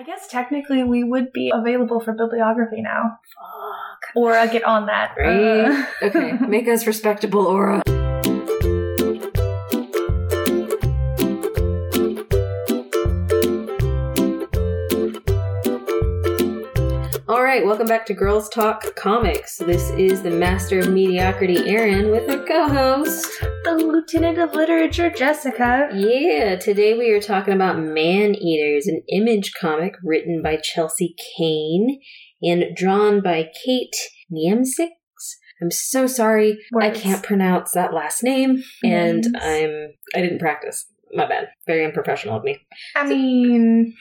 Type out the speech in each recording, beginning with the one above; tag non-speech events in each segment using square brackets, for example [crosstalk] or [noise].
I guess technically we would be available for bibliography now. Fuck. Or get on that. Right? Uh, okay, [laughs] make us respectable, Aura. All right, welcome back to Girls Talk Comics. This is the Master of Mediocrity, Erin, with her co-host. The Lieutenant of Literature, Jessica. Yeah, today we are talking about Man Eaters, an image comic written by Chelsea Cain and drawn by Kate Niemczyk. I'm so sorry, I can't pronounce that last name, and Names. I'm I didn't practice. My bad. Very unprofessional of me. I mean,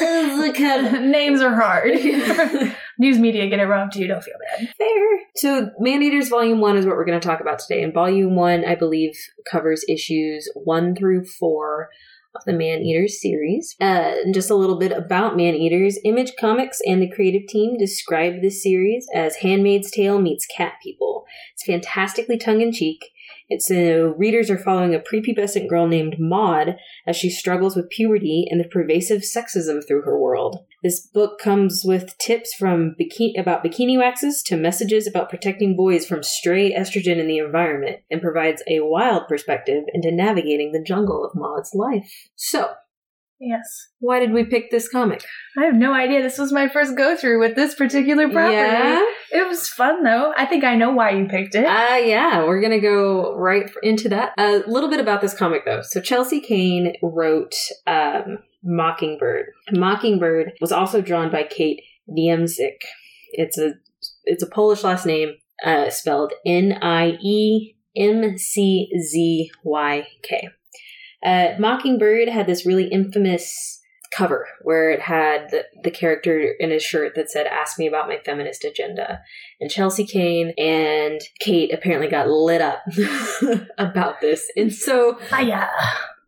[laughs] [laughs] names are hard. [laughs] News media get it wrong too, don't feel bad. Fair. So, Man Eaters Volume 1 is what we're going to talk about today. And Volume 1, I believe, covers issues 1 through 4 of the Man Eaters series. Uh, and just a little bit about Man Eaters. Image Comics and the creative team describe this series as Handmaid's Tale meets Cat People. It's fantastically tongue in cheek. It's so readers are following a prepubescent girl named Maud as she struggles with puberty and the pervasive sexism through her world. This book comes with tips from bikini about bikini waxes to messages about protecting boys from stray estrogen in the environment and provides a wild perspective into navigating the jungle of Maud's life. So, Yes. why did we pick this comic? I have no idea. This was my first go through with this particular property. Yeah? It was fun though. I think I know why you picked it. Uh, yeah, we're gonna go right into that. A little bit about this comic though. So Chelsea Cain wrote um, Mockingbird. Mockingbird was also drawn by Kate Niemczyk. It's a it's a Polish last name, uh, spelled N I E M C Z Y K. Uh, Mockingbird had this really infamous cover where it had the, the character in his shirt that said, Ask me about my feminist agenda. And Chelsea Cain and Kate apparently got lit up [laughs] about this. And so Hiya.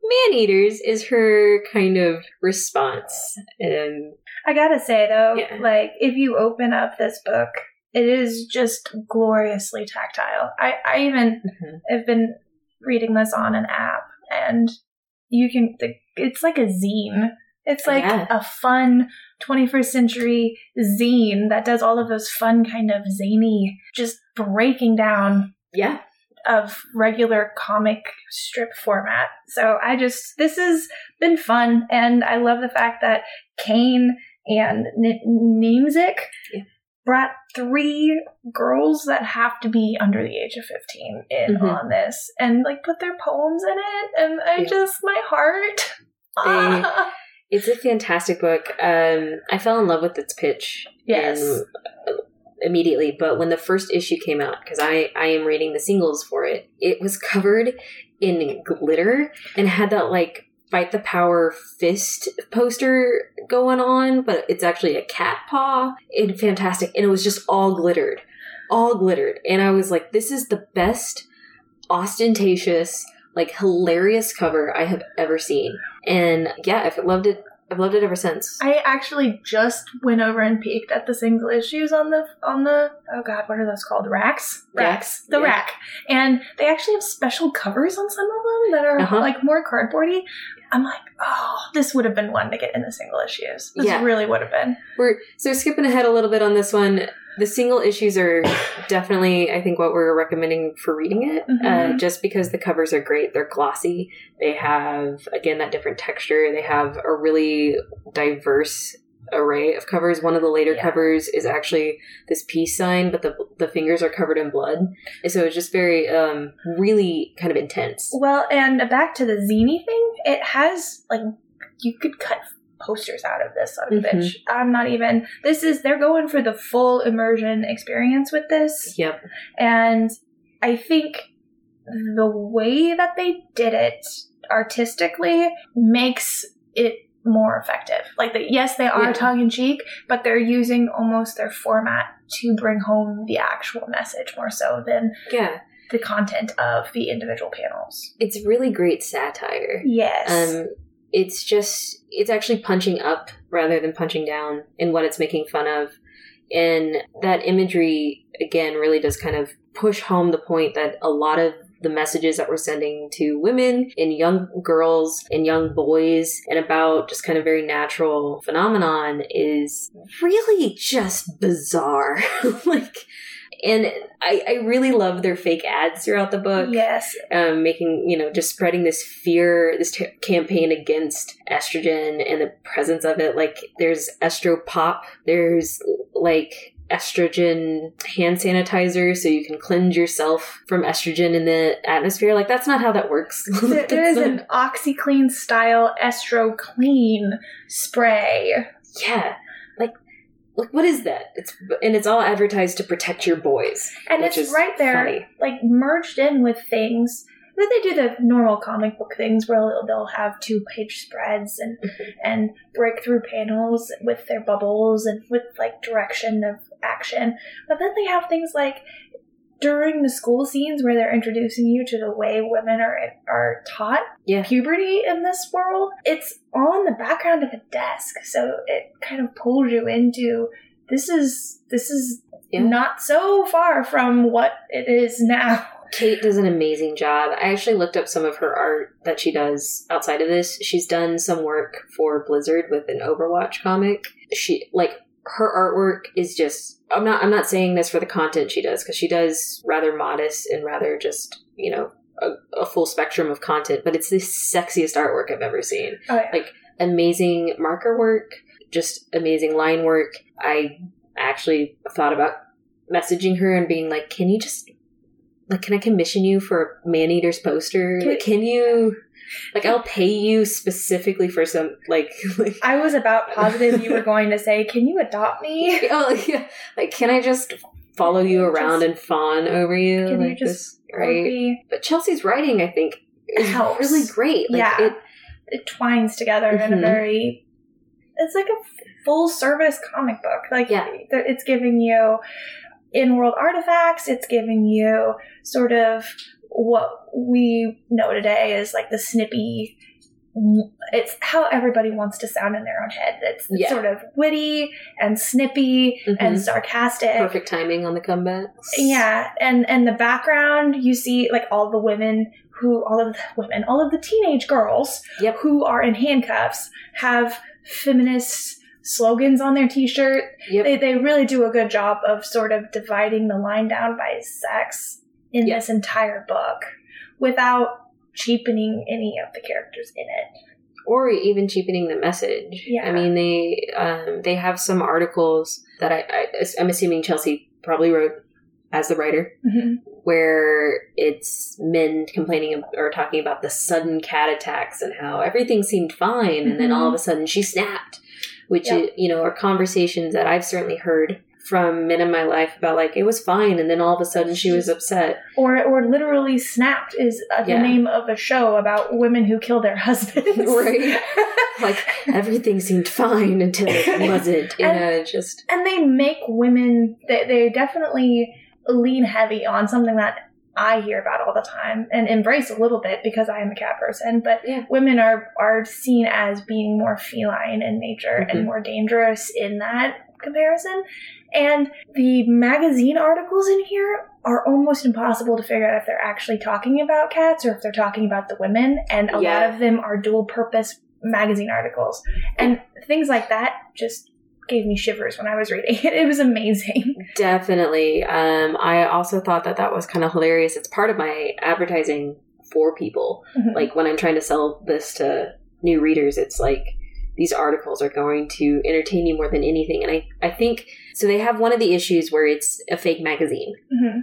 Man Eaters is her kind of response. And I gotta say though, Yeah. like if you open up this book, it is just gloriously tactile. I, I even mm-hmm. have been reading this on an app, and you can. It's like a zine. It's like Yeah. a fun 21st century zine that does all of those fun kind of zany, just breaking down yeah, of regular comic strip format. So I just this has been fun, and I love the fact that Cain and N- Niemczyk Yeah. brought three girls that have to be under the age of fifteen in Mhm. on this, and like put their poems in it, and I Yeah. just my heart. Ah. [laughs] it's a fantastic book. Um, I fell in love with its pitch. Yes. in- immediately, but when the first issue came out, because I I am reading the singles for it, it was covered in glitter and had that like fight the power fist poster going on, but it's actually a cat paw. And fantastic, and it was just all glittered, all glittered, and I was like, this is the best ostentatious. Like hilarious cover I have ever seen, and yeah, I've loved it. I've loved it ever since. I actually just went over and peeked at the single issues on the on the oh god, what are those called? Racks? Racks. The Yeah. rack. And they actually have special covers on some of them that are Uh-huh. like more cardboardy. I'm like, oh, this would have been one to get in the single issues. This Yeah. really would have been. We're so skipping ahead a little bit on this one. The single issues are definitely, I think, what we're recommending for reading it. Uh, Mhm. just because the covers are great, they're glossy. They have again that different texture. They have a really diverse array of covers. One of the later Yeah. covers is actually this peace sign, but the the fingers are covered in blood. And so it's just very, um, really kind of intense. Well, and back to the zany thing, it has like you could cut posters out of this son of a Mhm. bitch. I'm not even this is they're going for the full immersion experience with this. Yep. And I think the way that they did it artistically makes it more effective. Like, that, yes, they are Yeah. tongue in cheek, but they're using almost their format to bring home the actual message more so than Yeah. the content of the individual panels. It's really great satire. Yes. Um, it's just it's actually punching up rather than punching down in what it's making fun of, and that imagery again really does kind of push home the point that a lot of the messages that we're sending to women and young girls and young boys and about just kind of very natural phenomenon is really just bizarre. [laughs] like, and I, I really love their fake ads throughout the book. Yes. Um, making, you know, just spreading this fear, this t- campaign against estrogen and the presence of it. Like, there's estro pop, there's like estrogen hand sanitizer so you can cleanse yourself from estrogen in the atmosphere. Like, that's not how that works. [laughs] There, there is an OxiClean style Estro Clean spray. Yeah. Like, like what is that? It's and it's all advertised to protect your boys. And it's right there, funny. like merged in with things. Then they do the normal comic book things where they'll- have two page spreads and Mhm. and breakthrough panels with their bubbles and with like direction of action. But then they have things like during the school scenes where they're introducing you to the way women are are taught Yeah. puberty in this world. It's on the background of a desk, so it kind of pulls you into this is this is Yeah. not so far from what it is now. Kate does an amazing job. I actually looked up some of her art that she does outside of this. She's done some work for Blizzard with an Overwatch comic. She like her artwork is just I'm not I'm not saying this for the content she does because she does rather modest and rather just, you know, a, a full spectrum of content, but it's the sexiest artwork I've ever seen. Oh yeah. Like amazing marker work, just amazing line work. I actually thought about messaging her and being like, "Can you just like can I commission you for a man eater's poster? Can- Like, can you like I'll pay you specifically for some like [laughs] like I was about positive you were going to say, "Can you adopt me?" [laughs] oh like, yeah, like can I just follow you around Just- and fawn over you Can you just this, right? be- But Chelsea's writing, I think, is Helps. really great. Like, Yeah. it, It twines together in a Mhm. very. It's like a full service comic book. Like Yeah. it's giving you in world artifacts. It's giving you sort of what we know today is like the snippy. It's how everybody wants to sound in their own head. It's Yeah. sort of witty and snippy and Mhm. sarcastic. perfect timing on the comebacks. Yeah, and and the background you see like all the women who all of the women, all of the teenage girls Yep. who are in handcuffs have feminist slogans on their t-shirt. Yep. They they really do a good job of sort of dividing the line down by sex in this entire book without cheapening any of the characters in it. or even cheapening the message. Yeah. I mean, they um, they have some articles that I, I I'm assuming Chelsea probably wrote as the writer, Mhm. where it's men complaining or talking about the sudden cat attacks and how everything seemed fine, and then all of a sudden she snapped. Which Yep. is, you know are conversations that I've certainly heard from men in my life about like it was fine, and then all of a sudden she was upset. Or or literally snapped is uh, the Yeah. name of a show about women who kill their [laughs] husbands. [laughs] Right. [laughs] like everything seemed fine until it wasn't. You And- know, just and they make women they, they definitely lean heavy on something that i hear about all the time and embrace a little bit because i am a cat person but Yeah. women are are seen as being more feline in nature Mhm. and more dangerous in that comparison and the magazine articles in here are almost impossible to figure out if they're actually talking about cats or if they're talking about the women and a Yeah. lot of them are dual purpose magazine articles and things like that just gave me shivers when I was reading it. [laughs] It was amazing. definitely. Um, I also thought that that was kind of hilarious. It's part of my advertising for people. Like when I'm trying to sell this to new readers, it's like these articles are going to entertain you more than anything. And I, I think so. They have one of the issues where it's a fake magazine. Mhm.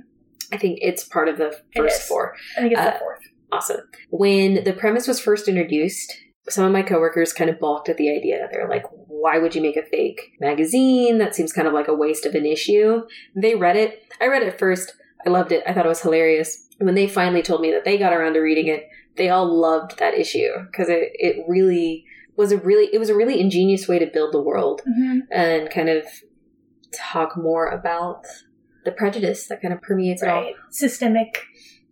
I think it's part of the first four. I think it's Uh, the fourth. Awesome. When the premise was first introduced, some of my coworkers kind of balked at the idea. They're like, why would you make a fake magazine? That seems kind of like a waste of an issue. They read it. I read it first. I loved it. I thought it was hilarious. When they finally told me that they got around to reading it, they all loved that issue because it, it really was a really it was a really ingenious way to build the world Mhm. and kind of talk more about the prejudice that kind of permeates Right. Systemic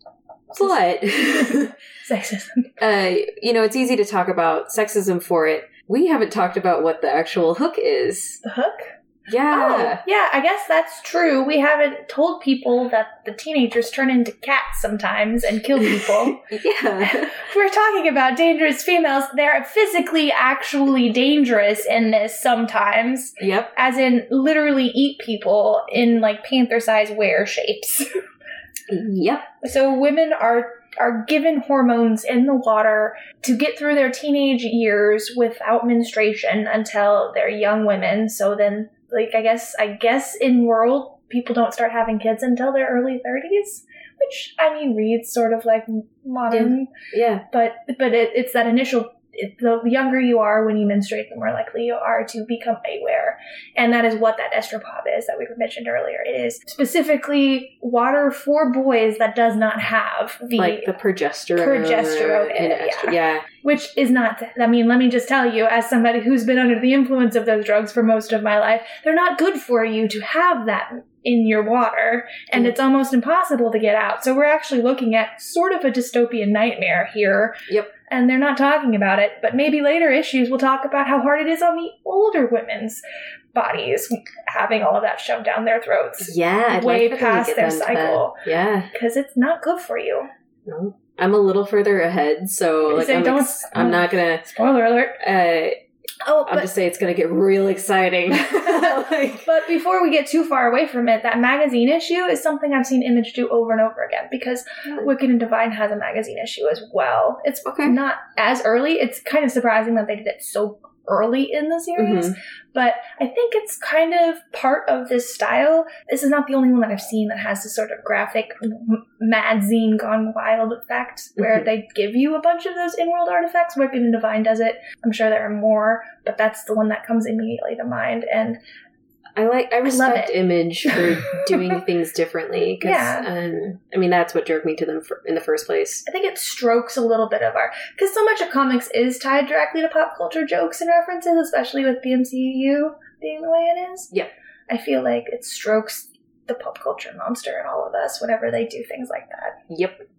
it all. But [laughs] sexism. uh, you know, it's easy to talk about sexism for it. We haven't talked about what the actual hook is. The hook? Yeah. Oh, yeah, I guess that's true. We haven't told people that the teenagers turn into cats sometimes and kill people. [laughs] yeah. We're talking about dangerous females. They're physically actually dangerous in this sometimes, Yep. as in literally eat people in like panther size wear shapes. [laughs] Yep. so women are are given hormones in the water to get through their teenage years without menstruation until they're young women. So then like I guess I guess in world people don't start having kids until their early 30s, which I mean reads sort of like modern Yeah. but but it, it's that initial it, the younger you are when you menstruate the more likely you are to become aware and that is what that estropop is that we mentioned earlier it is specifically water for boys that does not have the like the progesterone. Progesterone, and yeah. yeah. which is not i mean let me just tell you as somebody who's been under the influence of those drugs for most of my life they're not good for you to have that in your water and Mm. it's almost impossible to get out so we're actually looking at sort of a dystopian nightmare here Yep. And they're not talking about it but maybe later issues we'll talk about how hard it is on the older women's bodies having all of that shoved down their throats Yeah. I'd Way like for them to past their cycle. Yeah. because it's not good for you No. I'm a little further ahead, so like I'm, don't- ex- I'm not gonna. spoiler alert Uh, oh I'll but just say it's gonna get real exciting. [laughs] [laughs] like, But before we get too far away from it, that magazine issue is something I've seen Image do over and over again because Wicked and Divine has a magazine issue as well. It's Okay. not as early. It's kind of surprising that they did it so early in the series, Mhm. but I think it's kind of part of this style. This is not the only one that I've seen that has this sort of graphic m- magazine gone wild effect where Mhm. they give you a bunch of those in-world artifacts. Wicked and Divine does it. I'm sure there are more, but that's the one that comes immediately to mind. And I like. I respect it. Image for [laughs] doing things differently. 'cause, Yeah. Um, I mean, that's what drove me to them for, in the first place. I think it strokes a little bit of our because so much of comics is tied directly to pop culture jokes and references, especially with the MCU being the way it is. Yeah. I feel like it strokes the pop culture monster in all of us whenever they do things like that. Yep.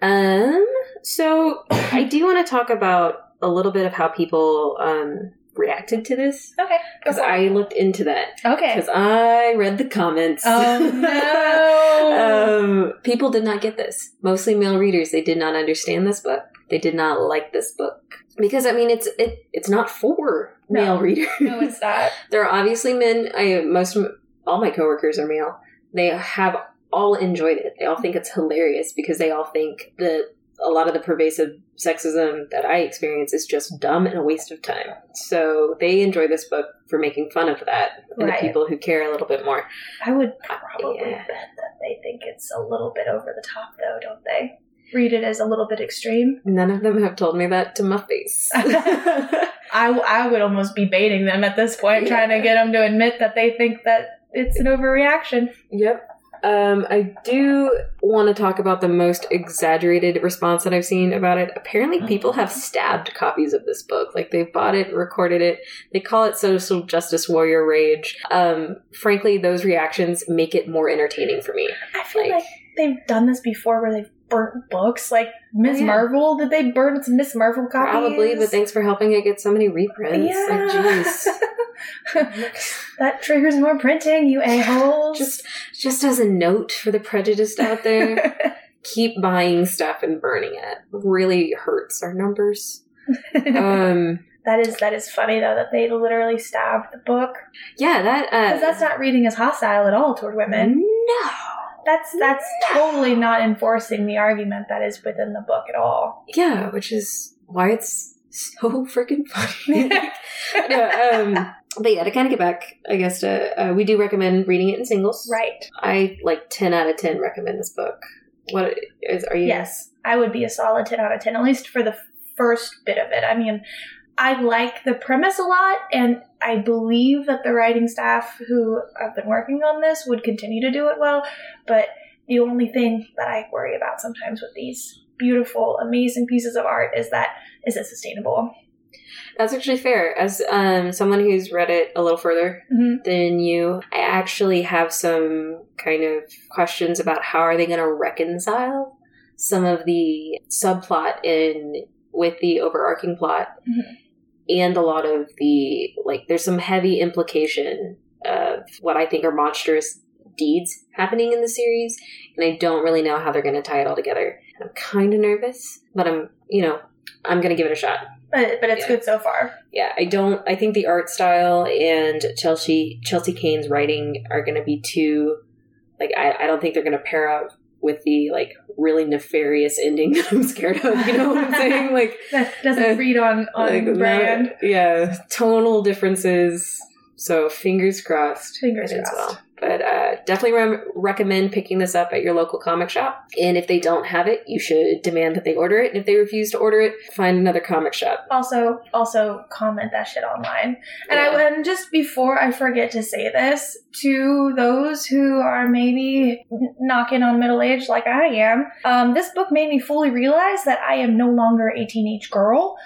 Um. So [coughs] I do want to talk about a little bit of how people um reacted to this Okay, because. I looked into that okay. because I read the comments. Oh [laughs] no! um, people did not get this. Mostly male readers. They did not understand this book. They did not like this book because I mean, it's it it's not for No. male readers. no, it's not. [laughs] there are obviously men. I most all my coworkers are male. They have all enjoyed it. They all think it's hilarious because they all think that a lot of the pervasive sexism that I experience is just dumb and a waste of time. So they enjoy this book for making fun of that and Right. the people who care a little bit more. I would probably Yeah. bet that they think it's a little bit over the top, though, don't they? Read it as a little bit extreme. None of them have told me that to my face. [laughs] [laughs] I, I would almost be baiting them at this point, Yeah. trying to get them to admit that they think that it's an overreaction. Yep. Um, I do want to talk about the most exaggerated response that I've seen about it. Apparently, people have stabbed copies of this book. Like, they've bought it, recorded it. They call it social justice warrior rage. Um, frankly, those reactions make it more entertaining for me. I feel Like- like, they've done this before where they've burnt books. Like Miss Oh, yeah. Marvel, did they burn some Miss Marvel copies? Probably, but thanks for helping it get so many reprints. Yeah. Like, jeez. [laughs] that triggers more printing, you a-holes. just, just as a note for the prejudiced out there, [laughs] keep buying stuff and burning it. Really hurts our numbers. Um, [laughs] that is that is funny though that they literally stabbed the book yeah, that uh, because that's not reading as hostile at all toward women. No. That's that's totally not enforcing the argument that is within the book at all. Yeah, which is why it's so freaking funny. [laughs] no, um, but yeah, to kind of get back, I guess to uh, we do recommend reading it in singles. Right. I like ten out of ten recommend this book. What is are you? Yes, I would be a solid 10 out of 10, at least for the first bit of it. I mean, I like the premise a lot, and I believe that the writing staff who have been working on this would continue to do it well. But the only thing that I worry about sometimes with these beautiful, amazing pieces of art is that is it sustainable? That's actually fair. As um, someone who's read it a little further hmm than you, I actually have some kind of questions about how are they going to reconcile some of the subplot in with the overarching plot Mhm. And a lot of the like there's some heavy implication of what I think are monstrous deeds happening in the series, and I don't really know how they're going to tie it all together. I'm kind of nervous, but I'm, you know, I'm going to give it a shot. But, but it's Yeah. good so far. Yeah, I don't. I think the art style and Chelsea Chelsea Cain's writing are going to be too. Like, I, I don't think they're going to pair up with the like really nefarious ending [laughs] that I'm scared of. You know what I'm saying? [laughs] Like, That doesn't uh, read on, on like brand. not- yeah, tonal differences. So fingers crossed. Fingers crossed. well. But uh, definitely re- recommend picking this up at your local comic shop. And if they don't have it, you should demand that they order it. And if they refuse to order it, find another comic shop. Also, also comment that shit online. And Yeah. I and just before I forget to say this to those who are maybe knocking on middle age like I am, um, this book made me fully realize that I am no longer a teenage girl,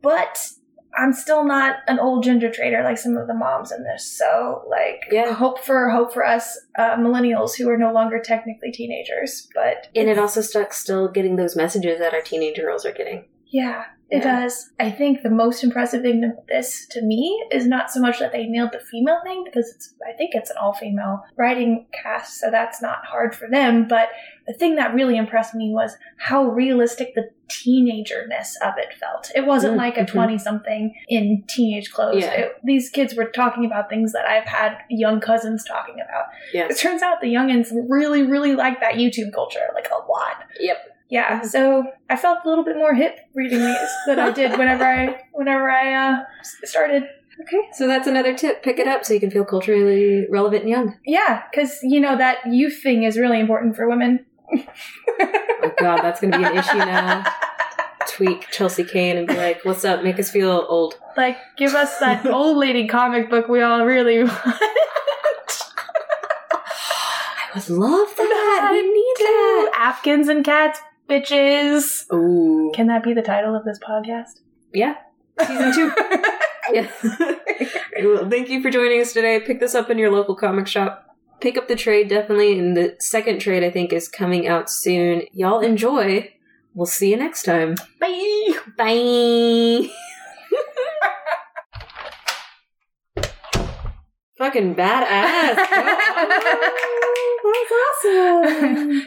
but I'm still not an old ginger trader like some of the moms in this. So, like, Yeah. hope for hope for us uh, millennials who are no longer technically teenagers, but And it also stuck still getting those messages that our teenage girls are getting. Yeah, it Yeah. does. I think the most impressive thing to this to me is not so much that they nailed the female thing because it's I think it's an all female writing cast, so that's not hard for them. But the thing that really impressed me was how realistic the teenagerness of it felt. It wasn't like a mhm. twenty something in teenage clothes. Yeah. It- these kids were talking about things that I've had young cousins talking about. Yeah. It turns out the youngins really, really like that YouTube culture, like a lot. Yep. Yeah, so I felt a little bit more hip reading these than I did whenever I whenever I uh, started. Okay, so that's another tip. Pick it up so you can feel culturally relevant and young. Yeah, because you know that youth thing is really important for women. Oh god, that's gonna be an issue now. [laughs] Tweak Chelsea Cain and be like, "What's up? Make us feel old." Like, give us that [laughs] old lady comic book we all really want. I would love that. We [laughs] need that. Afghans and cats, bitches. Ooh, Can that be the title of this podcast? yeah, season two. [laughs] yeah. [laughs] well, thank you for joining us today. Pick this up in your local comic shop. Pick up the trade definitely, and the second trade I think is coming out soon. Y'all enjoy. We'll see you next time. Bye. Bye. [laughs] Fucking badass. That's awesome.